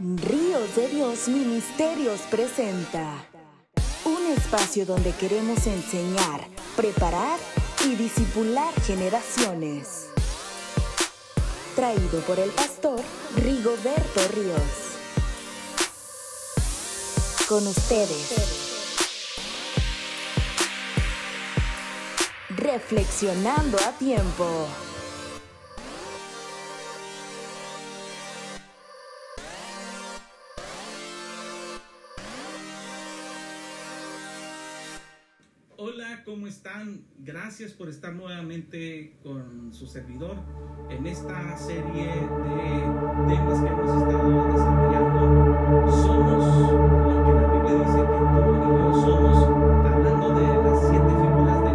Ríos de Dios Ministerios presenta un espacio donde queremos enseñar, preparar y disipular generaciones. Traído por el pastor Rigoberto Ríos. Con ustedes. Reflexionando a tiempo. ¿Cómo están? Gracias por estar nuevamente con su servidor en esta serie de temas que hemos estado desarrollando. Somos lo que la Biblia dice que tú y yo somos, hablando de las siete figuras de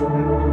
Thank you.